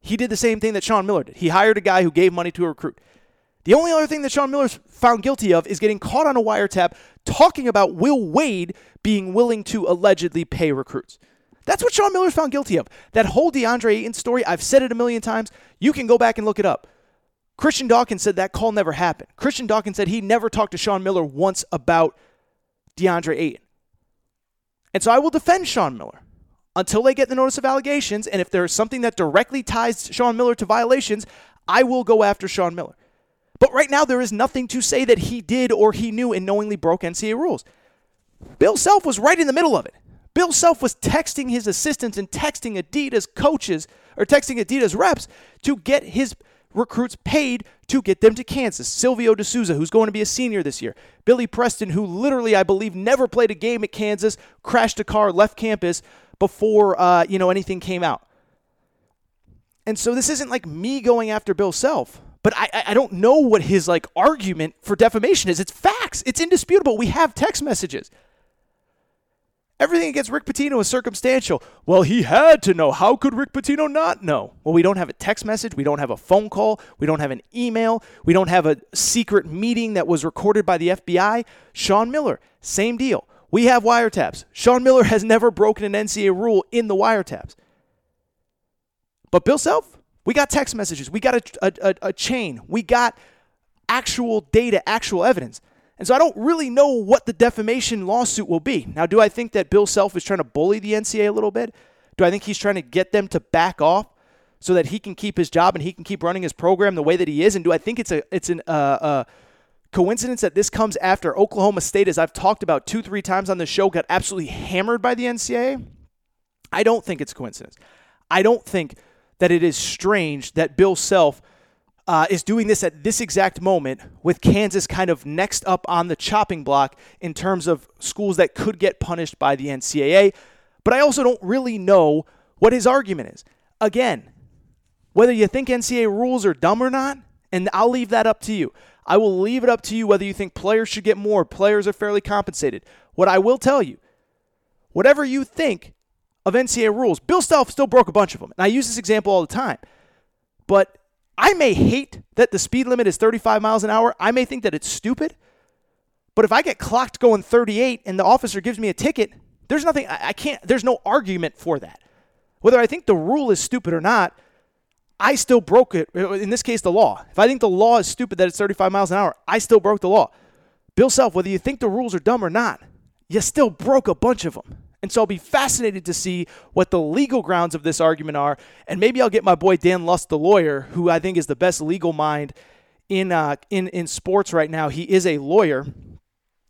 He did the same thing that Sean Miller did. He hired a guy who gave money to a recruit. The only other thing that Sean Miller's found guilty of is getting caught on a wiretap talking about Will Wade being willing to allegedly pay recruits. That's what Sean Miller's found guilty of. That whole DeAndre Ayton story, I've said it a million times. You can go back and look it up. Christian Dawkins said that call never happened. Christian Dawkins said he never talked to Sean Miller once about DeAndre Ayton. And so I will defend Sean Miller until they get the notice of allegations. And if there's something that directly ties Sean Miller to violations, I will go after Sean Miller. But right now, there is nothing to say that he did or he knew and knowingly broke NCAA rules. Bill Self was right in the middle of it. Bill Self was texting his assistants and texting Adidas coaches or texting Adidas reps to get his recruits paid to get them to Kansas. Silvio De Sousa, who's going to be a senior this year. Billy Preston, who literally, I believe, never played a game at Kansas, crashed a car, left campus before uh, you know anything came out. And so this isn't like me going after Bill Self, But I, I don't know what his like argument for defamation is. It's facts. It's indisputable. We have text messages. Everything against Rick Pitino is circumstantial. Well, he had to know. How could Rick Pitino not know? Well, we don't have a text message. We don't have a phone call. We don't have an email. We don't have a secret meeting that was recorded by the FBI. Sean Miller, same deal. We have wiretaps. Sean Miller has never broken an NCAA rule in the wiretaps. But Bill Self, we got text messages. We got a, a, a, chain. We got actual data, actual evidence. And so I don't really know what the defamation lawsuit will be. Now, do I think that Bill Self is trying to bully the NCAA a little bit? Do I think he's trying to get them to back off so that he can keep his job and he can keep running his program the way that he is? And do I think it's a it's an uh, uh, coincidence that this comes after Oklahoma State, as I've talked about two three times on the show, got absolutely hammered by the NCAA? I don't think it's coincidence. I don't think that it is strange that Bill Self uh, is doing this at this exact moment with Kansas kind of next up on the chopping block in terms of schools that could get punished by the NCAA. But I also don't really know what his argument is. Again, whether you think NCAA rules are dumb or not, and I'll leave that up to you. I will leave it up to you whether you think players should get more, players are fairly compensated. What I will tell you, whatever you think of NCAA rules. Bill Self still broke a bunch of them. And I use this example all the time. But I may hate that the speed limit is 35 miles an hour. I may think that it's stupid. But if I get clocked going 38 and the officer gives me a ticket, there's nothing, I can't, there's no argument for that. Whether I think the rule is stupid or not, I still broke it. Uh, in this case, the law. If I think the law is stupid that it's 35 miles an hour, I still broke the law. Bill Self, whether you think the rules are dumb or not, you still broke a bunch of them. And so I'll be fascinated to see what the legal grounds of this argument are. And maybe I'll get my boy Dan Lust, the lawyer, who I think is the best legal mind in, uh, in, in sports right now. He is a lawyer.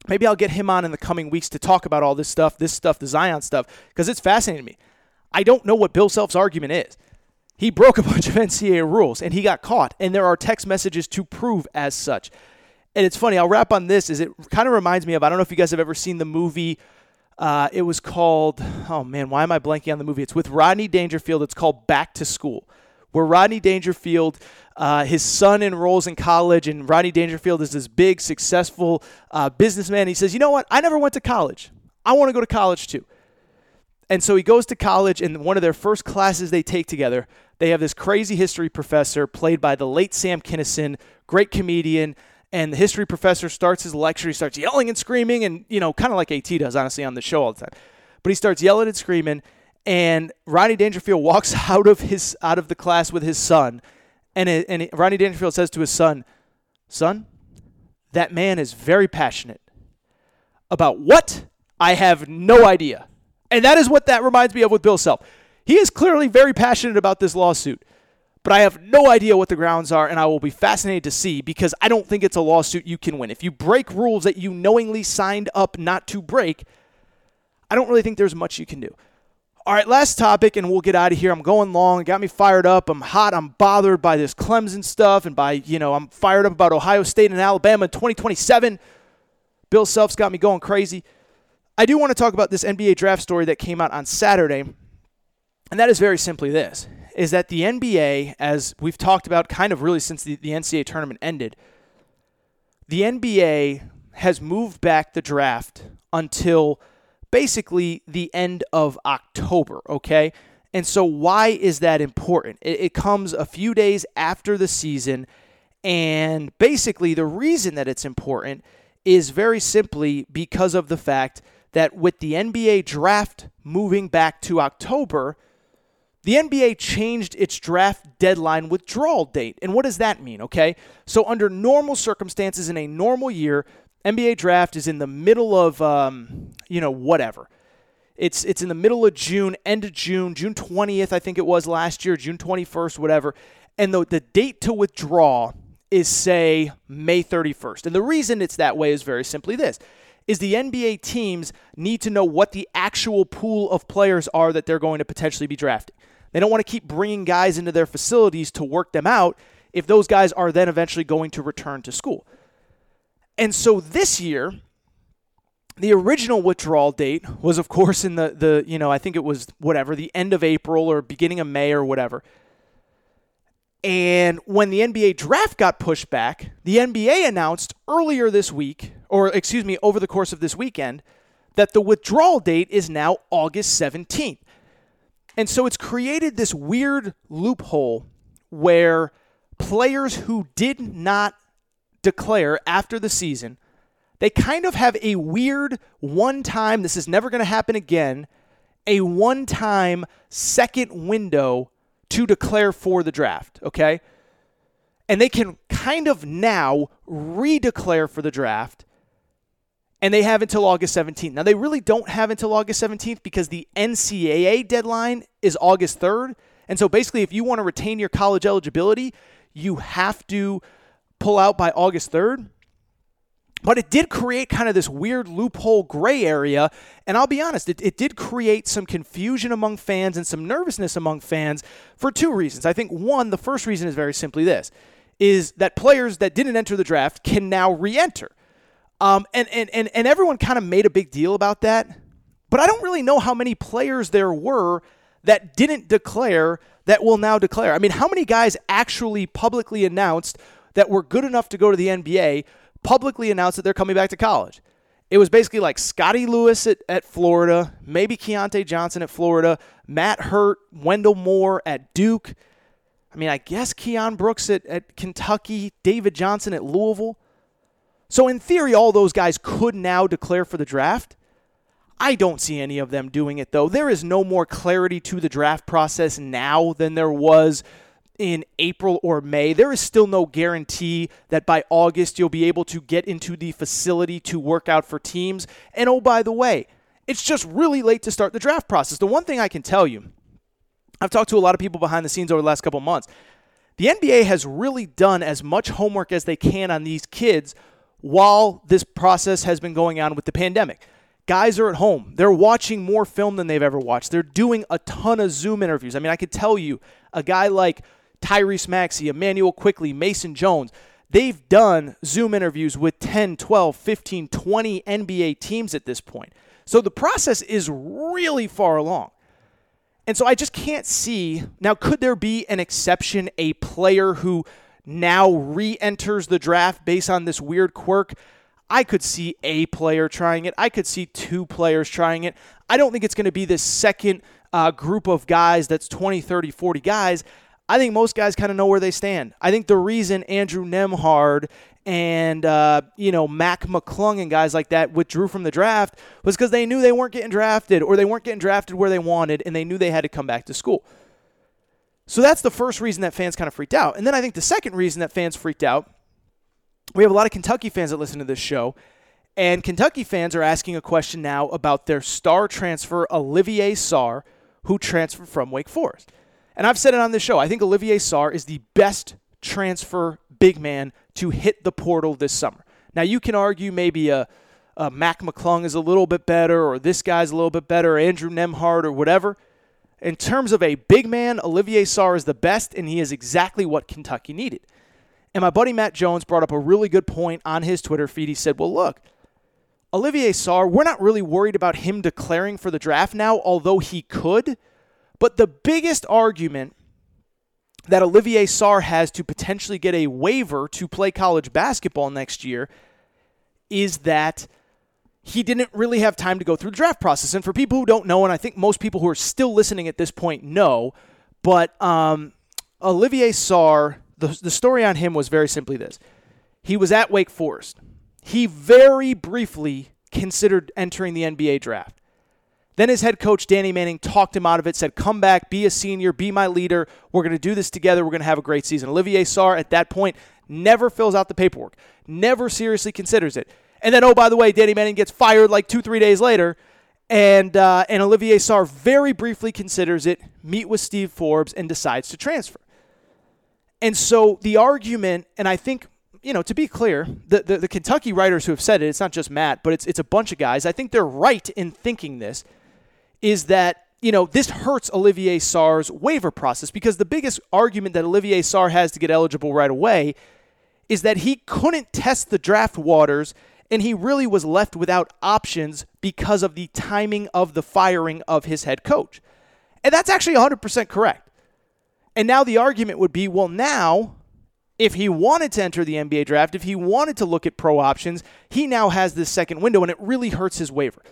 Maybe I'll get him on in the coming weeks to talk about all this stuff, this stuff, the Zion stuff, because it's fascinating to me. I don't know what Bill Self's argument is. He broke a bunch of NCAA rules and he got caught, and there are text messages to prove as such. And it's funny, I'll wrap on this, is it kind of reminds me of I don't know if you guys have ever seen the movie uh, it was called, oh man, why am I blanking on the movie? It's with Rodney Dangerfield. It's called Back to School, where Rodney Dangerfield, uh, his son enrolls in college, and Rodney Dangerfield is this big, successful uh, businessman. He says, You know what? I never went to college. I want to go to college too. And so he goes to college, and one of their first classes they take together, they have this crazy history professor played by the late Sam Kinison, great comedian and the history professor starts his lecture. He starts yelling and screaming, and you know, kind of like AT does, honestly, on the show all the time. But he starts yelling and screaming, and Ronnie Dangerfield walks out of his out of the class with his son, and it, and it, Ronnie Dangerfield says to his son, "Son, that man is very passionate about what I have no idea." And that is what that reminds me of with Bill Self. He is clearly very passionate about this lawsuit but I have no idea what the grounds are, and I will be fascinated to see because I don't think it's a lawsuit you can win. If you break rules that you knowingly signed up not to break, I don't really think there's much you can do. All right, last topic, and we'll get out of here. I'm going long. It got me fired up. I'm hot. I'm bothered by this Clemson stuff, and by, you know, I'm fired up about Ohio State and Alabama in 2027. Bill Self's got me going crazy. I do want to talk about this NBA draft story that came out on Saturday, and that is very simply this is that the NBA, as we've talked about kind of really since the, the NCAA tournament ended, the NBA has moved back the draft until basically the end of October, okay? And so, why is that important? It, it, comes a few days after the season. And basically, the reason that it's important is very simply because of the fact that with the NBA draft moving back to October, the NBA changed its draft deadline withdrawal date. And what does that mean? Okay. So, under normal circumstances in a normal year, NBA draft is in the middle of, um, you know, whatever. It's, it's in the middle of June, end of June, June 20th, I think it was last year, June 21st, whatever. And the, the date to withdraw is, say, May 31st. And the reason it's that way is very simply this is the NBA teams need to know what the actual pool of players are that they're going to potentially be drafting. They don't want to keep bringing guys into their facilities to work them out if those guys are then eventually going to return to school. And so this year, the original withdrawal date was, of course, in the, the you know, I think it was whatever, the end of April or beginning of May or whatever. And when the NBA draft got pushed back, the NBA announced earlier this week, or excuse me, over the course of this weekend, that the withdrawal date is now August 17th. And so it's created this weird loophole where players who did not declare after the season, they kind of have a weird one time, this is never going to happen again, a one time second window to declare for the draft, okay? And they can kind of now redeclare for the draft and they have until August 17th. Now, they really don't have until August 17th because the NCAA deadline is August 3rd. And so basically, if you want to retain your college eligibility, you have to pull out by August 3rd. But it did create kind of this weird loophole gray area. And I'll be honest, it, it did create some confusion among fans and some nervousness among fans for two reasons. I think one, the first reason is very simply this is that players that didn't enter the draft can now re enter. Um, and, and, and, and everyone kind of made a big deal about that. But I don't really know how many players there were that didn't declare that will now declare. I mean, how many guys actually publicly announced that were good enough to go to the NBA, publicly announced that they're coming back to college? It was basically like Scottie Lewis at, at Florida, maybe Keyontae Johnson at Florida, Matt Hurt, Wendell Moore at Duke. I mean, I guess Keion Brooks at, at Kentucky, David Johnson at Louisville. So, in theory, all those guys could now declare for the draft. I don't see any of them doing it, though. There is no more clarity to the draft process now than there was in April or May. There is still no guarantee that by August you'll be able to get into the facility to work out for teams. And oh, by the way, it's just really late to start the draft process. The one thing I can tell you, I've talked to a lot of people behind the scenes over the last couple months. The NBA has really done as much homework as they can on these kids while this process has been going on with the pandemic. Guys are at home. They're watching more film than they've ever watched. They're doing a ton of Zoom interviews. I mean, I could tell you a guy like Tyrese Maxey, Immanuel Quickley, Mason Jones, they've done Zoom interviews with 10, 12, 15, 20 NBA teams at this point. So the process is really far along. And so I just can't see. Now, could there be an exception, a player who now re enters the draft based on this weird quirk. I could see a player trying it. I could see two players trying it. I don't think it's going to be this second uh, group of guys that's 20, 30, 40 guys. I think most guys kind of know where they stand. I think the reason Andrew Nembhard and uh, you know Mac McClung and guys like that withdrew from the draft was because they knew they weren't getting drafted or they weren't getting drafted where they wanted, and they knew they had to come back to school. So that's the first reason that fans kind of freaked out. And then I think the second reason that fans freaked out, we have a lot of Kentucky fans that listen to this show. And Kentucky fans are asking a question now about their star transfer, Olivier Sarr, who transferred from Wake Forest. And I've said it on this show. I think Olivier Sarr is the best transfer big man to hit the portal this summer. Now, you can argue maybe a, a Mac McClung is a little bit better, or this guy's a little bit better, or Andrew Nembhard, or whatever. In terms of a big man, Olivier Sarr is the best, and he is exactly what Kentucky needed. And my buddy Matt Jones brought up a really good point on his Twitter feed. He said, Well, look, Olivier Sarr, we're not really worried about him declaring for the draft now, although he could. But the biggest argument that Olivier Sarr has to potentially get a waiver to play college basketball next year is that he didn't really have time to go through the draft process. And for people who don't know, and I think most people who are still listening at this point know, but um, Olivier Sarr, the, the story on him was very simply this. He was at Wake Forest. He very briefly considered entering the NBA draft. Then his head coach, Danny Manning, talked him out of it, said, Come back, be a senior, be my leader. We're going to do this together. We're going to have a great season. Olivier Sarr, at that point, never fills out the paperwork, never seriously considers it. And then, oh, by the way, Danny Manning gets fired like two, three days later. And, uh, and Olivier Sarr very briefly considers it, meet with Steve Forbes, and decides to transfer. And so the argument, and I think, you know, to be clear, the, the, the Kentucky writers who have said it, it's not just Matt, but it's, it's a bunch of guys. I think they're right in thinking this, is that you know, this hurts Olivier Sarr's waiver process because the biggest argument that Olivier Sarr has to get eligible right away is that he couldn't test the draft waters and he really was left without options because of the timing of the firing of his head coach. And that's actually 100% correct. And now the argument would be well, now, if he wanted to enter the NBA draft, if he wanted to look at pro options, he now has this second window, and it really hurts his waiver.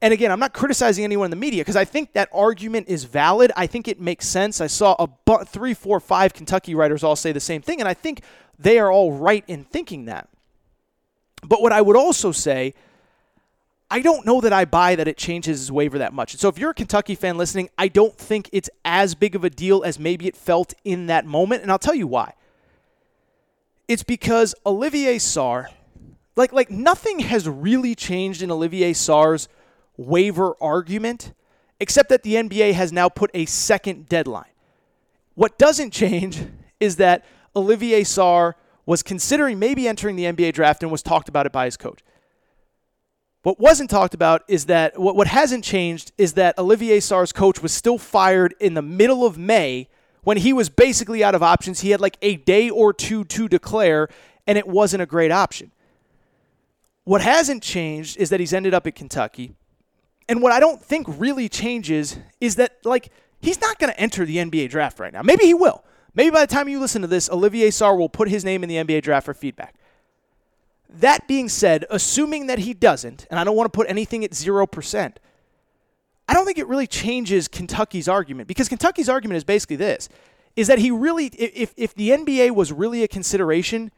And again, I'm not criticizing anyone in the media because I think that argument is valid. I think it makes sense. I saw a bu- three, four, five Kentucky writers all say the same thing, and I think they are all right in thinking that. But what I would also say, I don't know that I buy that it changes his waiver that much. So if you're a Kentucky fan listening, I don't think it's as big of a deal as maybe it felt in that moment, and I'll tell you why. It's because Olivier Sarr, like like nothing has really changed in Olivier Sarr's waiver argument, except that the NBA has now put a second deadline. What doesn't change is that Olivier Sarr was considering maybe entering the NBA draft and was talked about it by his coach. What wasn't talked about is that what, what hasn't changed is that Olivier Sarr's coach was still fired in the middle of May when he was basically out of options. He had like a day or two to declare, and it wasn't a great option. What hasn't changed is that he's ended up at Kentucky. And what I don't think really changes is that, like, he's not going to enter the NBA draft right now. Maybe he will. Maybe by the time you listen to this, Olivier Sarr will put his name in the NBA draft for feedback. That being said, assuming that he doesn't, and I don't want to put anything at 0%, I don't think it really changes Kentucky's argument because Kentucky's argument is basically this is that he really if if the NBA was really a consideration,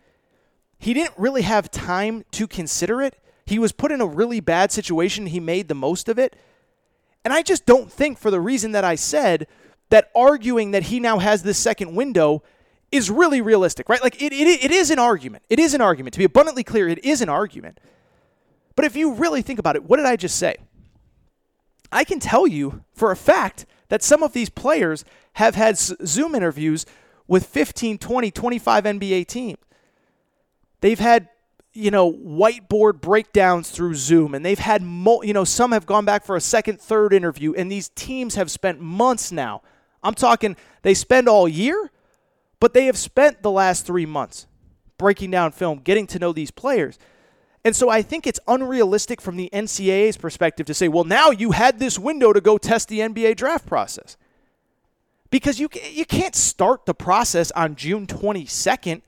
he didn't really have time to consider it. He was put in a really bad situation, he made the most of it. And I just don't think for the reason that I said that arguing that he now has this second window is really realistic, right? Like it, it, it is an argument. It is an argument. To be abundantly clear, it is an argument. But if you really think about it, what did I just say? I can tell you for a fact that some of these players have had Zoom interviews with 15, 20, 25 NBA teams. They've had, you know, whiteboard breakdowns through Zoom, and they've had, mo- you know, some have gone back for a second, third interview, and these teams have spent months now. I'm talking, they spend all year, but they have spent the last three months breaking down film, getting to know these players. And so I think it's unrealistic from the NCAA's perspective to say, well, now you had this window to go test the NBA draft process. Because you, you can't start the process on June 22nd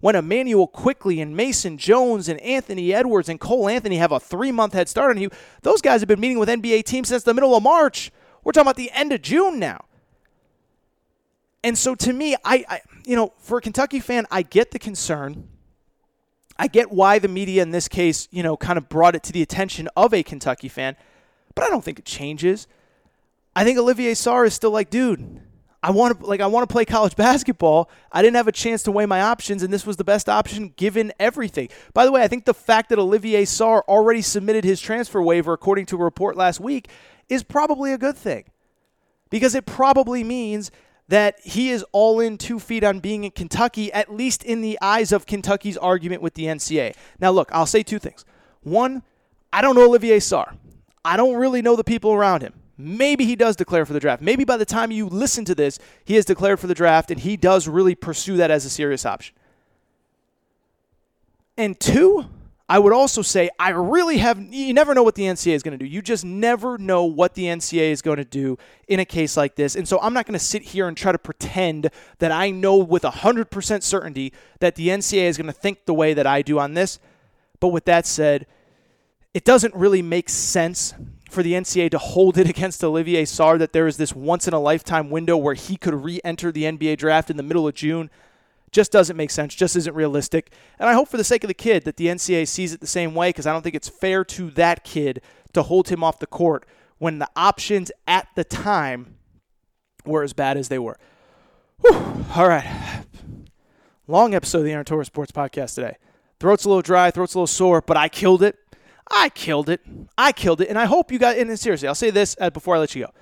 when Immanuel Quickley and Mason Jones and Anthony Edwards and Cole Anthony have a three month head start on you. Those guys have been meeting with NBA teams since the middle of March. We're talking about the end of June now. And so to me, I, I you know, for a Kentucky fan, I get the concern. I get why the media in this case, you know, kind of brought it to the attention of a Kentucky fan, but I don't think it changes. I think Olivier Sarr is still like, dude, I want to like I want to play college basketball. I didn't have a chance to weigh my options, and this was the best option given everything. By the way, I think the fact that Olivier Sarr already submitted his transfer waiver, according to a report last week, is probably a good thing, because it probably means that he is all in two feet on being in Kentucky, at least in the eyes of Kentucky's argument with the NCAA. Now, look, I'll say two things. One, I don't know Olivier Sarr. I don't really know the people around him. Maybe he does declare for the draft. Maybe by the time you listen to this, he has declared for the draft and he does really pursue that as a serious option. And two, I would also say I really have you never know what the NCAA is going to do. You just never know what the NCAA is going to do in a case like this. And so I'm not going to sit here and try to pretend that I know with 100% certainty that the NCAA is going to think the way that I do on this. But with that said, it doesn't really make sense for the NCAA to hold it against Olivier Sarr that there is this once in a lifetime window where he could re enter the NBA draft in the middle of June just doesn't make sense, just isn't realistic. And I hope for the sake of the kid that the NCAA sees it the same way because I don't think it's fair to that kid to hold him off the court when the options at the time were as bad as they were. Whew. All right. Long episode of the Aaron Torres Sports Podcast today. Throat's a little dry, throat's a little sore, but I killed it. I killed it. I killed it. And I hope you guys, and seriously, I'll say this uh, before I let you go.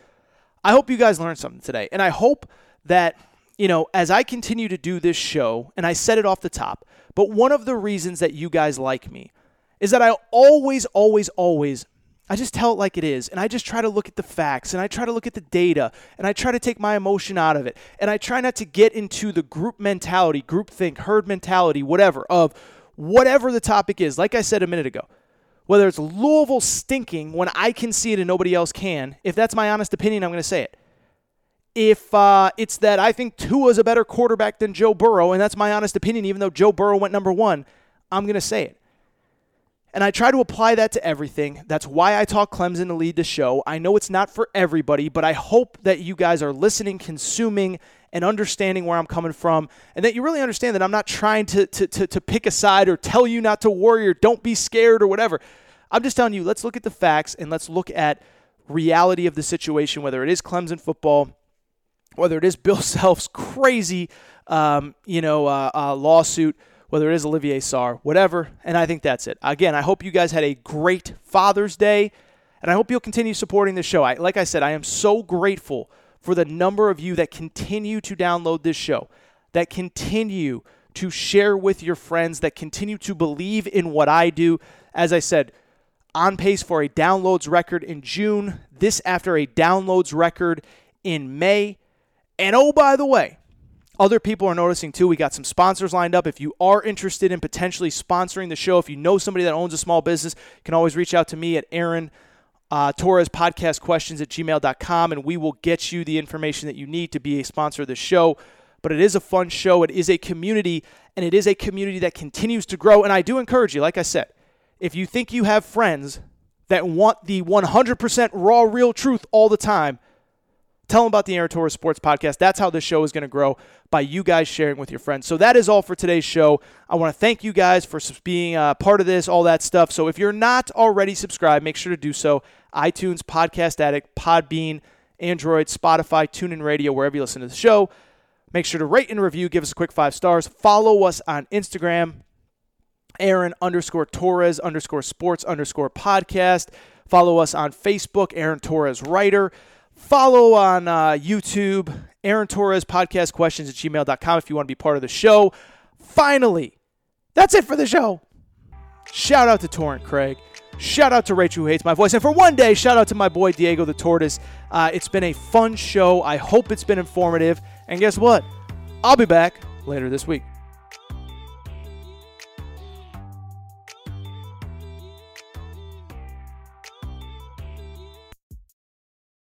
I hope you guys learned something today. And I hope that you know, as I continue to do this show, and I said it off the top, but one of the reasons that you guys like me is that I always, always, always, I just tell it like it is. And I just try to look at the facts and I try to look at the data and I try to take my emotion out of it. And I try not to get into the group mentality, group think, herd mentality, whatever, of whatever the topic is. Like I said a minute ago, whether it's Louisville stinking when I can see it and nobody else can, if that's my honest opinion, I'm going to say it if uh, it's that I think Tua's a better quarterback than Joe Burrow, and that's my honest opinion, even though Joe Burrow went number one, I'm going to say it. And I try to apply that to everything. That's why I talk Clemson to lead the show. I know it's not for everybody, but I hope that you guys are listening, consuming, and understanding where I'm coming from, and that you really understand that I'm not trying to, to, to, to pick a side or tell you not to worry or don't be scared or whatever. I'm just telling you, let's look at the facts and let's look at reality of the situation, whether it is Clemson football, whether it is Bill Self's crazy, um, you know, uh, uh, lawsuit – whether it is Olivier Sarr, whatever. And I think that's it. Again, I hope you guys had a great Father's Day, and I hope you'll continue supporting the show. I, like I said, I am so grateful for the number of you that continue to download this show, that continue to share with your friends, that continue to believe in what I do. As I said, on pace for a downloads record in June, this after a downloads record in May. And oh, by the way, other people are noticing too. We got some sponsors lined up. If you are interested in potentially sponsoring the show, if you know somebody that owns a small business, you can always reach out to me at Aaron uh, Torres podcast questions at gmail.com and we will get you the information that you need to be a sponsor of the show. But it is a fun show. It is a community, and it is a community that continues to grow. And I do encourage you, like I said, if you think you have friends that want the 100% raw, real truth all the time, Tell them about the Aaron Torres Sports Podcast. That's how this show is going to grow by you guys sharing with your friends. So that is all for today's show. I want to thank you guys for being uh, part of this, all that stuff. So if you're not already subscribed, make sure to do so. iTunes, Podcast Addict, Podbean, Android, Spotify, TuneIn Radio, wherever you listen to the show. Make sure to rate and review. Give us a quick five stars. Follow us on Instagram, Aaron underscore Torres underscore sports underscore podcast. Follow us on Facebook, Aaron Torres Writer. Follow on uh, YouTube, Aaron Torres podcast questions at gmail.com if you want to be part of the show. Finally, that's it for the show. Shout out to Torrent Craig. Shout out to Rachel who hates my voice. And for one day, shout out to my boy Diego the Tortoise. Uh, it's been a fun show. I hope it's been informative. And guess what? I'll be back later this week.